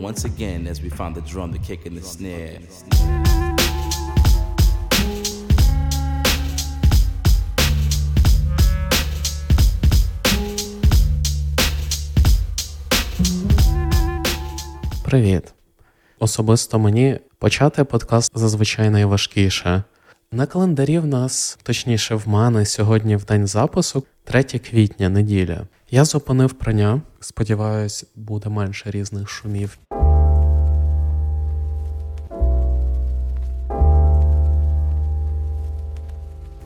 once again as we find the drum, the kick, and the snare. Привіт! Особисто мені почати подкаст зазвичай найважкіше. На календарі в нас, точніше, в мене сьогодні в день запису, 3 квітня, неділя. Я зупинив прання. Сподіваюсь, буде менше різних шумів.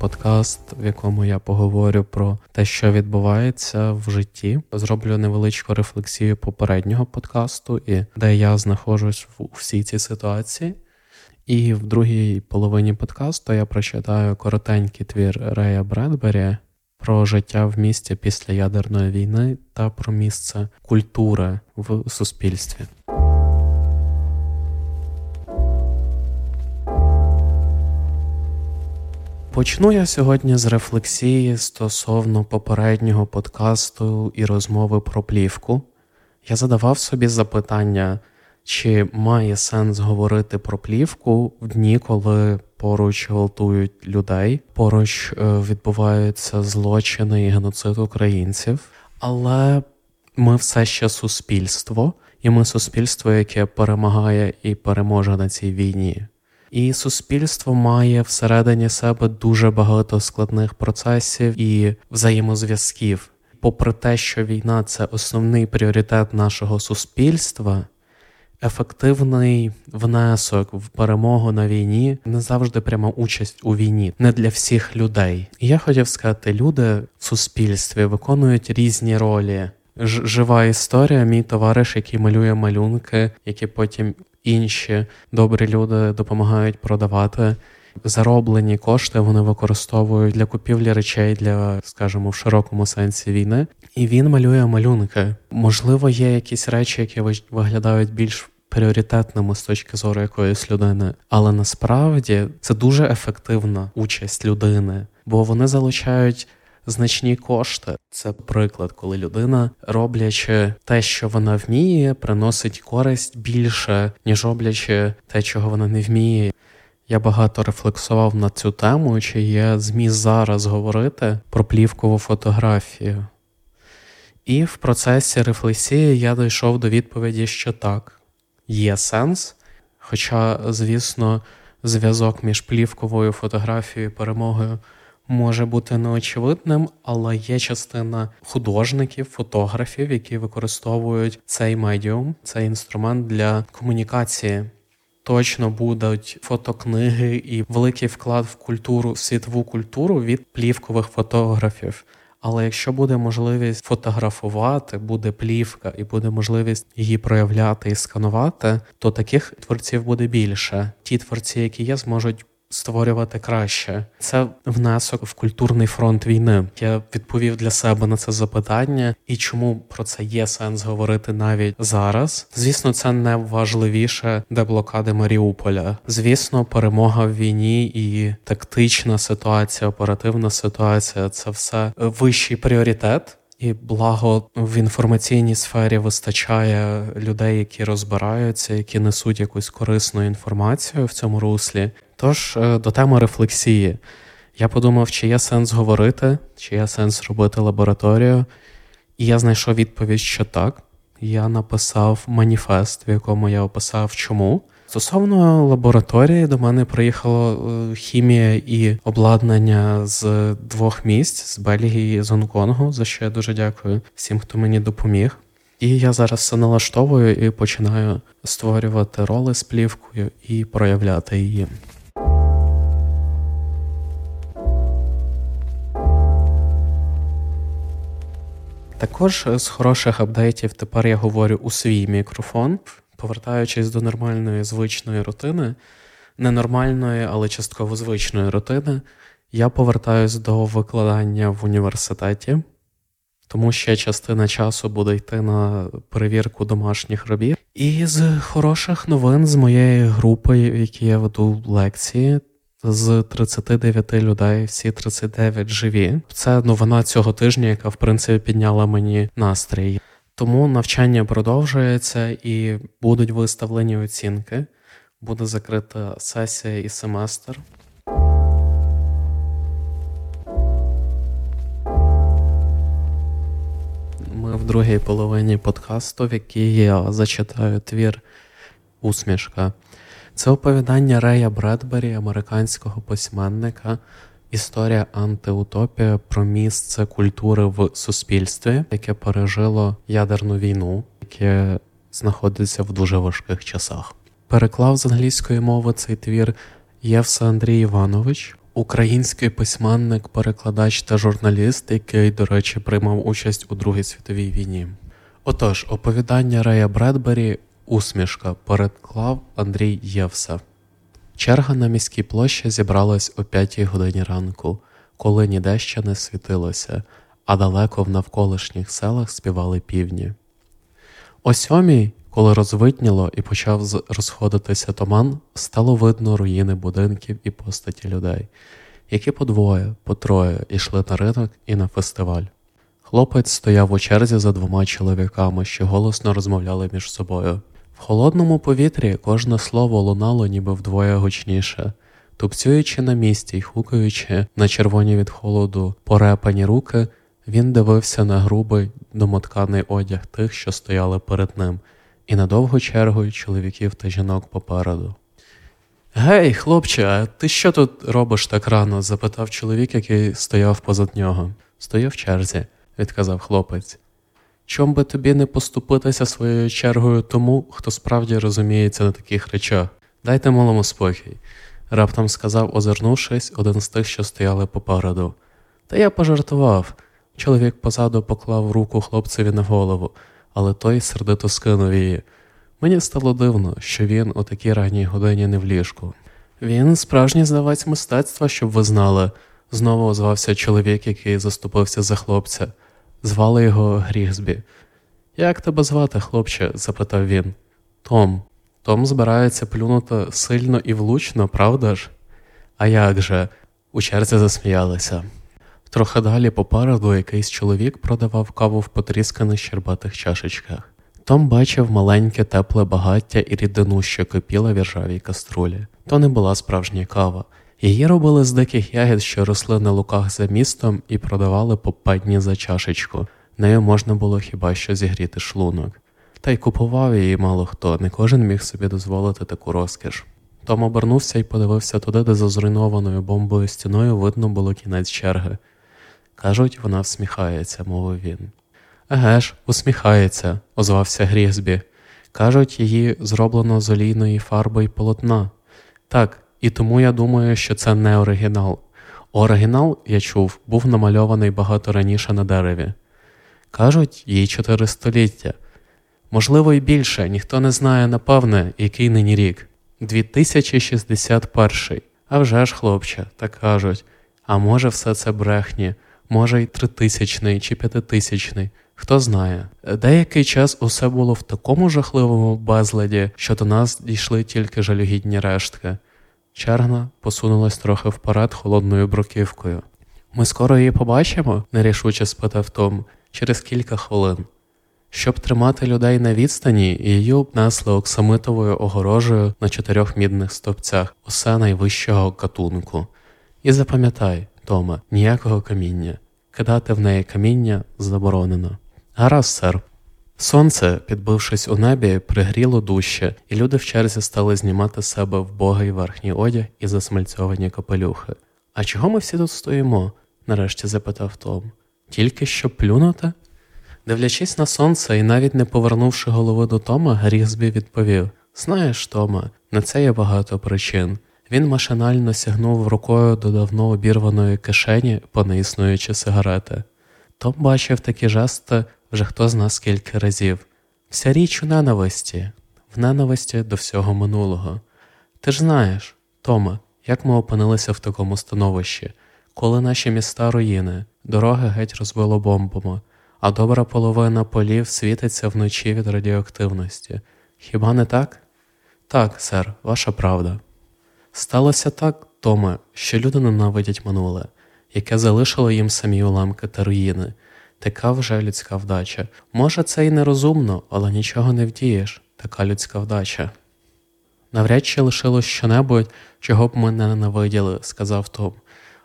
Подкаст, в якому я поговорю про те, що відбувається в житті. Зроблю невеличку рефлексію попереднього подкасту, і де я знаходжусь в всій цій ситуації. І в другій половині подкасту я прочитаю коротенький твір Рея Бредбері про життя в місті після ядерної війни та про місце культури в суспільстві. Почну я сьогодні з рефлексії стосовно попереднього подкасту і розмови про плівку. Я задавав собі запитання, чи має сенс говорити про плівку в дні, коли поруч гвалтують людей, поруч е, відбуваються злочини і геноцид українців, але ми все ще суспільство, і ми суспільство, яке перемагає і переможе на цій війні. І суспільство має всередині себе дуже багато складних процесів і взаємозв'язків. Попри те, що війна це основний пріоритет нашого суспільства, ефективний внесок в перемогу на війні не завжди пряма участь у війні, не для всіх людей. І я хотів сказати, люди в суспільстві виконують різні ролі. Жива історія, мій товариш, який малює малюнки, які потім інші добрі люди допомагають продавати. Зароблені кошти вони використовують для купівлі речей для, скажімо, в широкому сенсі війни. І він малює малюнки. Можливо, є якісь речі, які виглядають більш пріоритетними з точки зору якоїсь людини, але насправді це дуже ефективна участь людини, бо вони залучають. Значні кошти це приклад, коли людина, роблячи те, що вона вміє, приносить користь більше, ніж роблячи те, чого вона не вміє. Я багато рефлексував на цю тему, чи є зміст зараз говорити про плівкову фотографію. І в процесі рефлексії я дійшов до відповіді, що так, є сенс. Хоча, звісно, зв'язок між плівковою фотографією і перемогою може бути неочевидним, але є частина художників, фотографів, які використовують цей медіум, цей інструмент для комунікації. Точно будуть фотокниги і великий вклад в культуру, в світову культуру від плівкових фотографів. Але якщо буде можливість фотографувати, буде плівка і буде можливість її проявляти і сканувати, то таких творців буде більше. Ті творці, які є, зможуть створювати краще. Це внесок в культурний фронт війни. Я відповів для себе на це запитання, і чому про це є сенс говорити навіть зараз. Звісно, це не важливіше деблокади Маріуполя. Звісно, перемога в війні і тактична ситуація, оперативна ситуація це все вищий пріоритет. І благо в інформаційній сфері вистачає людей, які розбираються, які несуть якусь корисну інформацію в цьому руслі. Тож е, до теми рефлексії. Я подумав, чи є сенс говорити, чи є сенс робити лабораторію, і я знайшов відповідь, що так. Я написав маніфест, в якому я описав, чому. Стосовно лабораторії, до мене приїхала е, хімія і обладнання з двох місць з Бельгії і з Гонконгу, за що я дуже дякую всім, хто мені допоміг. І я зараз все налаштовую і починаю створювати роли з плівкою і проявляти її. Також з хороших апдейтів тепер я говорю у свій мікрофон, повертаючись до нормальної звичної рутини, ненормальної, але частково звичної рутини, я повертаюсь до викладання в університеті, тому ще частина часу буде йти на перевірку домашніх робіт. І з хороших новин з моєї групи, в якій я веду лекції, з 39 людей, всі 39 живі. Це новина цього тижня, яка в принципі підняла мені настрій. Тому навчання продовжується і будуть виставлені оцінки. Буде закрита сесія і семестр. Ми в другій половині подкасту, в якій я зачитаю твір Усмішка. Це оповідання Рея Бредбері, американського письменника, історія антиутопія про місце культури в суспільстві, яке пережило ядерну війну, яке знаходиться в дуже важких часах. Переклав з англійської мови цей твір Євса Андрій Іванович, український письменник, перекладач та журналіст, який, до речі, приймав участь у Другій світовій війні. Отож, оповідання Рея Бредбері Усмішка переклав Андрій Євса. Черга на міській площі зібралась о п'ятій годині ранку, коли ніде ще не світилося, а далеко в навколишніх селах співали півні. О сьомій, коли розвитніло і почав розходитися туман, стало видно руїни будинків і постаті людей, які по двоє, по троє йшли на ринок і на фестиваль. Хлопець стояв у черзі за двома чоловіками, що голосно розмовляли між собою. В холодному повітрі кожне слово лунало ніби вдвоє гучніше, тупцюючи на місці й хукаючи на червоні від холоду порепані руки, він дивився на грубий домотканий одяг тих, що стояли перед ним, і на довгу чергу чоловіків та жінок попереду. Гей, хлопче, а ти що тут робиш так рано? запитав чоловік, який стояв позад нього. Стою в черзі, відказав хлопець. Чом би тобі не поступитися своєю чергою тому, хто справді розуміється на таких речах? Дайте малому спокій, раптом сказав, озирнувшись, один з тих, що стояли попереду. Та я пожартував. Чоловік позаду поклав руку хлопцеві на голову, але той сердито скинув її. Мені стало дивно, що він у такій ранній годині не в ліжку. Він справжній знавець мистецтва, щоб ви знали, знову озвався чоловік, який заступився за хлопця. Звали його Грігсбі. Як тебе звати, хлопче? запитав він. Том. Том збирається плюнути сильно і влучно, правда ж? А як же? У черзі засміялися. Трохи далі попереду якийсь чоловік продавав каву в потрісканих щербатих чашечках. Том бачив маленьке тепле багаття і рідину, що кипіла в іржавій каструлі. То не була справжня кава. Її робили з диких ягід, що росли на луках за містом, і продавали по падні за чашечку. Нею можна було хіба що зігріти шлунок. Та й купував її мало хто, не кожен міг собі дозволити таку розкіш. Том обернувся і подивився туди, де за зруйнованою бомбою стіною видно було кінець черги. Кажуть, вона всміхається, мовив він. Еге ж, усміхається, озвався Грізбі. Кажуть, її зроблено з олійної фарби й полотна. Так, і тому я думаю, що це не оригінал. Оригінал, я чув, був намальований багато раніше на дереві. Кажуть, їй чотири століття. Можливо, і більше, ніхто не знає, напевне, який нині рік. 2061. А вже ж, хлопче, так кажуть. А може, все це брехні, може, й тритисячний чи п'ятитисячний. Хто знає, деякий час усе було в такому жахливому безладі, що до нас дійшли тільки жалюгідні рештки. Черна посунулась трохи вперед холодною бруківкою. Ми скоро її побачимо? нерішуче спитав Том, через кілька хвилин. Щоб тримати людей на відстані, її обнесли оксамитовою огорожею на чотирьох мідних стовпцях, усе найвищого катунку. І запам'ятай, Томе, ніякого каміння. Кидати в неї каміння заборонено. Гаразд, сер. Сонце, підбившись у небі, пригріло дужче, і люди в черзі стали знімати з себе вбогий верхній одяг і засмальцьовані капелюхи. А чого ми всі тут стоїмо? нарешті запитав Том. Тільки щоб плюнути? Дивлячись на сонце і навіть не повернувши голови до Тома, Грізбі відповів Знаєш, Тома, на це є багато причин. Він машинально сягнув рукою до давно обірваної кишені, понеіснуючи сигарети. Том бачив такі жести вже хто з нас кілька разів. Вся річ у ненависті, в ненависті до всього минулого. Ти ж знаєш, Тома, як ми опинилися в такому становищі, коли наші міста руїни, дороги геть розбило бомбами, а добра половина полів світиться вночі від радіоактивності. Хіба не так? Так, сер, ваша правда. Сталося так, Томе, що люди ненавидять минуле, яке залишило їм самі уламки та руїни. Така вже людська вдача. Може, це й нерозумно, але нічого не вдієш, така людська вдача. Навряд чи лишилось щонебудь, чого б ми не ненавиділи, сказав Том.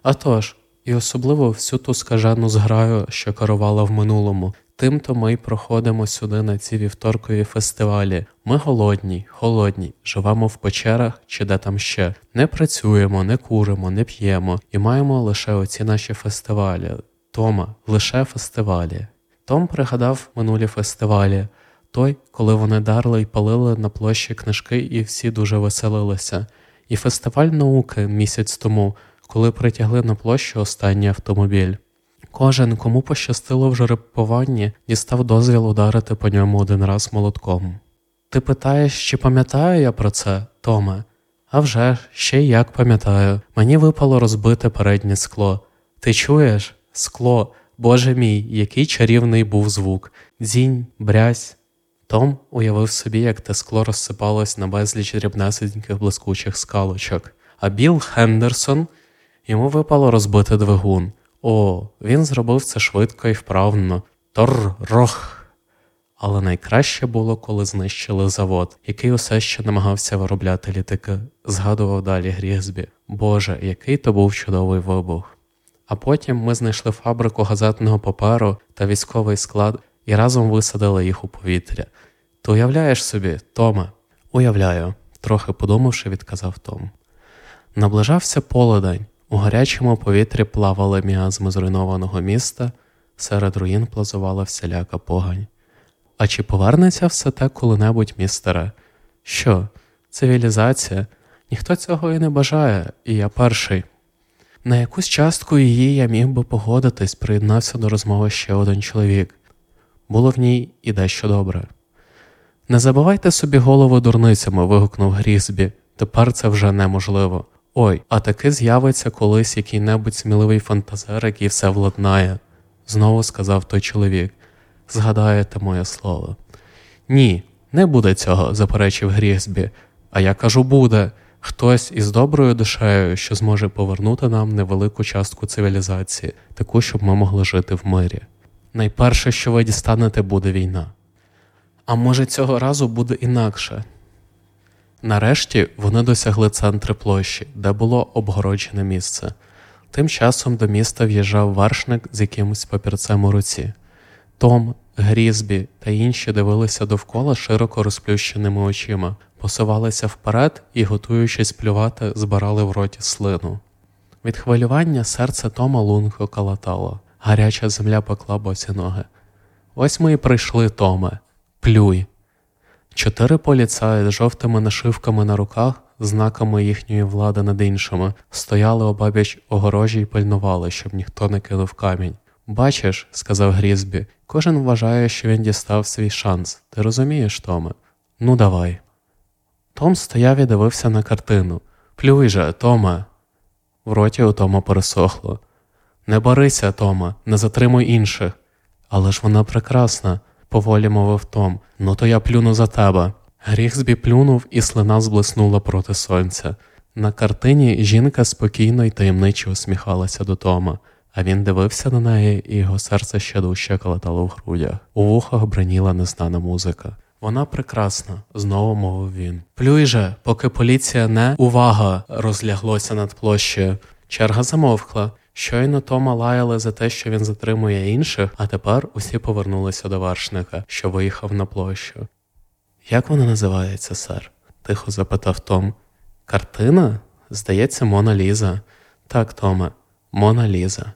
«А тож, і особливо всю ту скажену зграю, що керувала в минулому. Тим-то ми й проходимо сюди на ці вівторкові фестивалі. Ми голодні, холодні, живемо в печерах чи де там ще. Не працюємо, не куримо, не п'ємо і маємо лише оці наші фестивалі. Тома, лише фестивалі. Том пригадав минулі фестивалі. Той, коли вони дарли й палили на площі книжки, і всі дуже веселилися, і фестиваль науки місяць тому, коли притягли на площу останній автомобіль. Кожен, кому пощастило в жеребкуванні, дістав дозвіл ударити по ньому один раз молотком. Ти питаєш, чи пам'ятаю я про це, Томе? «А вже ж, ще як пам'ятаю, мені випало розбите переднє скло. Ти чуєш? Скло, Боже мій, який чарівний був звук, дзінь, брязь. Том уявив собі, як те скло розсипалось на безліч дрібнесеньких блискучих скалочок, а Біл Хендерсон йому випало розбити двигун. О, він зробив це швидко і вправно. Тор-рох. Але найкраще було, коли знищили завод, який усе ще намагався виробляти літаки, згадував далі Грізбі. Боже, який то був чудовий вибух. А потім ми знайшли фабрику газетного паперу та військовий склад і разом висадили їх у повітря. Ти уявляєш собі, Томе? Уявляю, трохи подумавши, відказав Том. Наближався полудень. У гарячому повітрі плавали міазми зруйнованого міста, серед руїн плазувала всіляка погань. А чи повернеться все те коли-небудь, містере? Що, цивілізація? Ніхто цього і не бажає, і я перший. На якусь частку її я міг би погодитись, приєднався до розмови ще один чоловік. Було в ній і дещо добре. Не забивайте собі голову дурницями, вигукнув Грізбі. Тепер це вже неможливо. Ой, а таки з'явиться колись який-небудь сміливий фантазер, який все владнає, знову сказав той чоловік. Згадаєте моє слово. Ні, не буде цього, заперечив Грізбі. А я кажу, буде хтось із доброю душею, що зможе повернути нам невелику частку цивілізації, таку, щоб ми могли жити в мирі. Найперше, що ви дістанете, буде війна. А може, цього разу буде інакше. Нарешті вони досягли центри площі, де було обгороджене місце. Тим часом до міста в'їжджав вершник з якимось папірцем у руці. Том, Грізбі та інші дивилися довкола широко розплющеними очима, посувалися вперед і, готуючись плювати, збирали в роті слину. Від хвилювання серце Тома лунко калатало, гаряча земля пекла босі ноги. Ось ми і прийшли, Томе, плюй. Чотири поліцаї з жовтими нашивками на руках, знаками їхньої влади над іншими, стояли обабіч огорожі й пильнували, щоб ніхто не кинув камінь. Бачиш, сказав Грізбі, кожен вважає, що він дістав свій шанс. Ти розумієш, Томе? Ну, давай. Том стояв і дивився на картину. Плюй же, Томе. В роті у Тома пересохло. Не борися, Тома, не затримуй інших. Але ж вона прекрасна поволі мовив Том. Ну то я плюну за тебе. Гріхсбі плюнув, і слина зблиснула проти сонця. На картині жінка спокійно й таємничо усміхалася до Тома, а він дивився на неї, і його серце ще дужче калатало в грудях. У вухах бреніла незнана музика. Вона прекрасна, знову мовив він. Плюй же, поки поліція не увага розляглося над площею. Черга замовкла. Щойно Тома лаяли за те, що він затримує інших, а тепер усі повернулися до вершника, що виїхав на площу. Як вона називається, сер? тихо запитав Том. Картина? Здається, Мона Ліза. Так, Томе, Мона Ліза.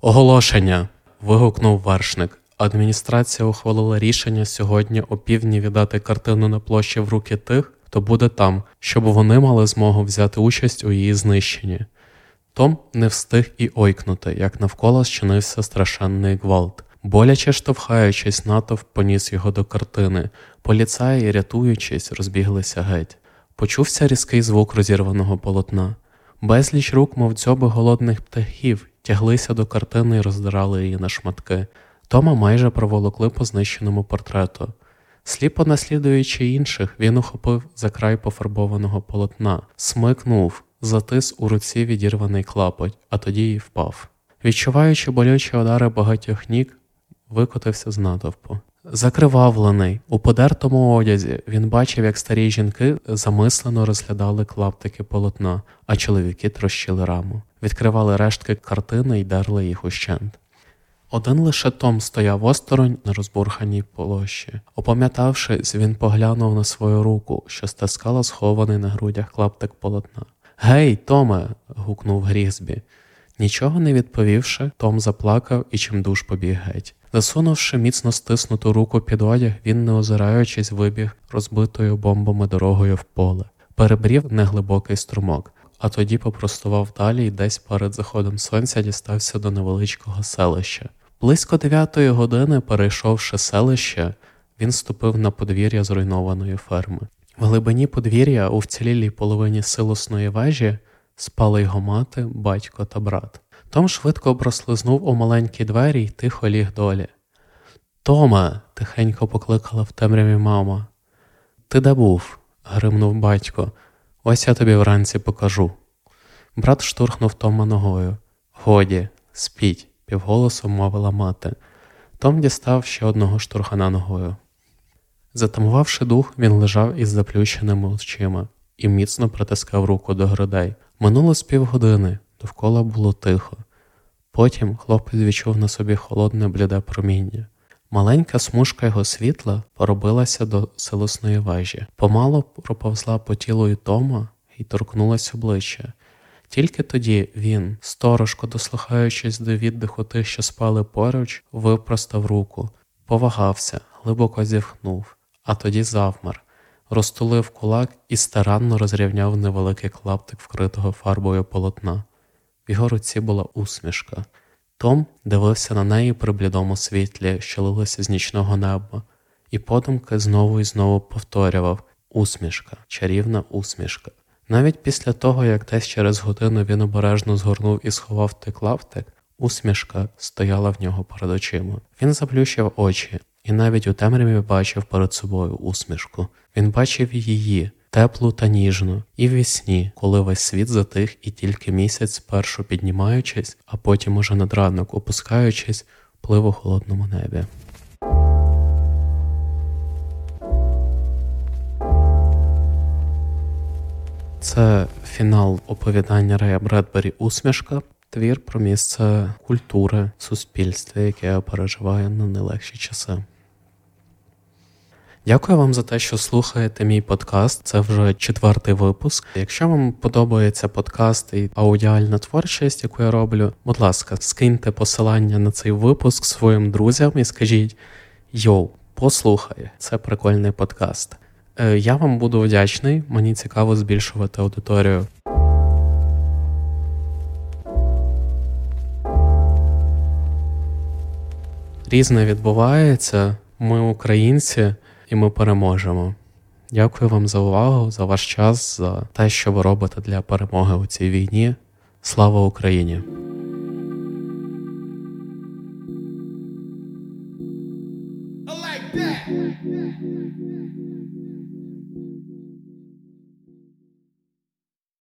Оголошення. вигукнув вершник. Адміністрація ухвалила рішення сьогодні опівдні віддати картину на площі в руки тих, хто буде там, щоб вони мали змогу взяти участь у її знищенні. Том не встиг і ойкнути, як навколо зчинився страшенний гвалт. Боляче штовхаючись, натовп поніс його до картини. Поліцаї, рятуючись, розбіглися геть. Почувся різкий звук розірваного полотна. Безліч рук, мов дзьоби голодних птахів, тяглися до картини і роздирали її на шматки. Тома майже проволокли по знищеному портрету. Сліпо наслідуючи інших, він ухопив за край пофарбованого полотна, смикнув, затис у руці відірваний клапоть, а тоді й впав. Відчуваючи болючі удари багатьох ніг, викотився з натовпу. Закривавлений, у подертому одязі, він бачив, як старі жінки замислено розглядали клаптики полотна, а чоловіки трощили раму, відкривали рештки картини і дерли їх ущент. Один лише Том стояв осторонь на розбурханій полощі. Опам'ятавшись, він поглянув на свою руку, що стискала схований на грудях клаптик полотна. Гей, Томе. гукнув Грізбі. Нічого не відповівши, Том заплакав і чимдуж побіг геть. Засунувши міцно стиснуту руку під одяг, він, не озираючись, вибіг розбитою бомбами дорогою в поле, перебрів неглибокий струмок, а тоді попростував далі і десь перед заходом сонця дістався до невеличкого селища. Близько дев'ятої години, перейшовши селище, він ступив на подвір'я зруйнованої ферми. В глибині подвір'я, у вцілілій половині силосної вежі, спали його мати, батько та брат. Том швидко прослизнув у маленькі двері й тихо ліг долі. Тома, тихенько покликала в темряві мама. Ти де був? гримнув батько. Ось я тобі вранці покажу. Брат штурхнув Тома ногою. Годі, спіть, півголосом мовила мати. Том дістав ще одного штурхана ногою. Затамувавши дух, він лежав із заплющеними очима і міцно притискав руку до грудей. Минуло з півгодини, довкола було тихо. Потім хлопець відчув на собі холодне бліде проміння. Маленька смужка його світла поробилася до силосної вежі, помало проповзла по тілу і Тома і торкнулася обличчя. Тільки тоді він, сторожко дослухаючись до віддиху тих, що спали поруч, випростав руку, повагався, глибоко зітхнув, а тоді завмер, розтулив кулак і старанно розрівняв невеликий клаптик вкритого фарбою полотна. В його руці була усмішка. Том дивився на неї при блідому світлі, що лилося з нічного неба, і подумки знову і знову повторював усмішка, чарівна усмішка. Навіть після того, як десь через годину він обережно згорнув і сховав той клаптик, усмішка стояла в нього перед очима. Він заплющив очі і навіть у темряві бачив перед собою усмішку. Він бачив її, теплу та ніжну, і в вісні, коли весь світ затих, і тільки місяць, спершу піднімаючись, а потім уже над ранок опускаючись, плив у холодному небі. Це фінал оповідання Рея Бредбері Усмішка, твір про місце культури в суспільстві, яке переживає на найлегші часи. Дякую вам за те, що слухаєте мій подкаст. Це вже четвертий випуск. Якщо вам подобається подкаст і аудіальна творчість, яку я роблю, будь ласка, скиньте посилання на цей випуск своїм друзям і скажіть: Йоу, послухай, це прикольний подкаст. Е, я вам буду вдячний, мені цікаво збільшувати аудиторію. Різне відбувається. Ми українці і ми переможемо. Дякую вам за увагу, за ваш час, за те, що ви робите для перемоги у цій війні. Слава Україні!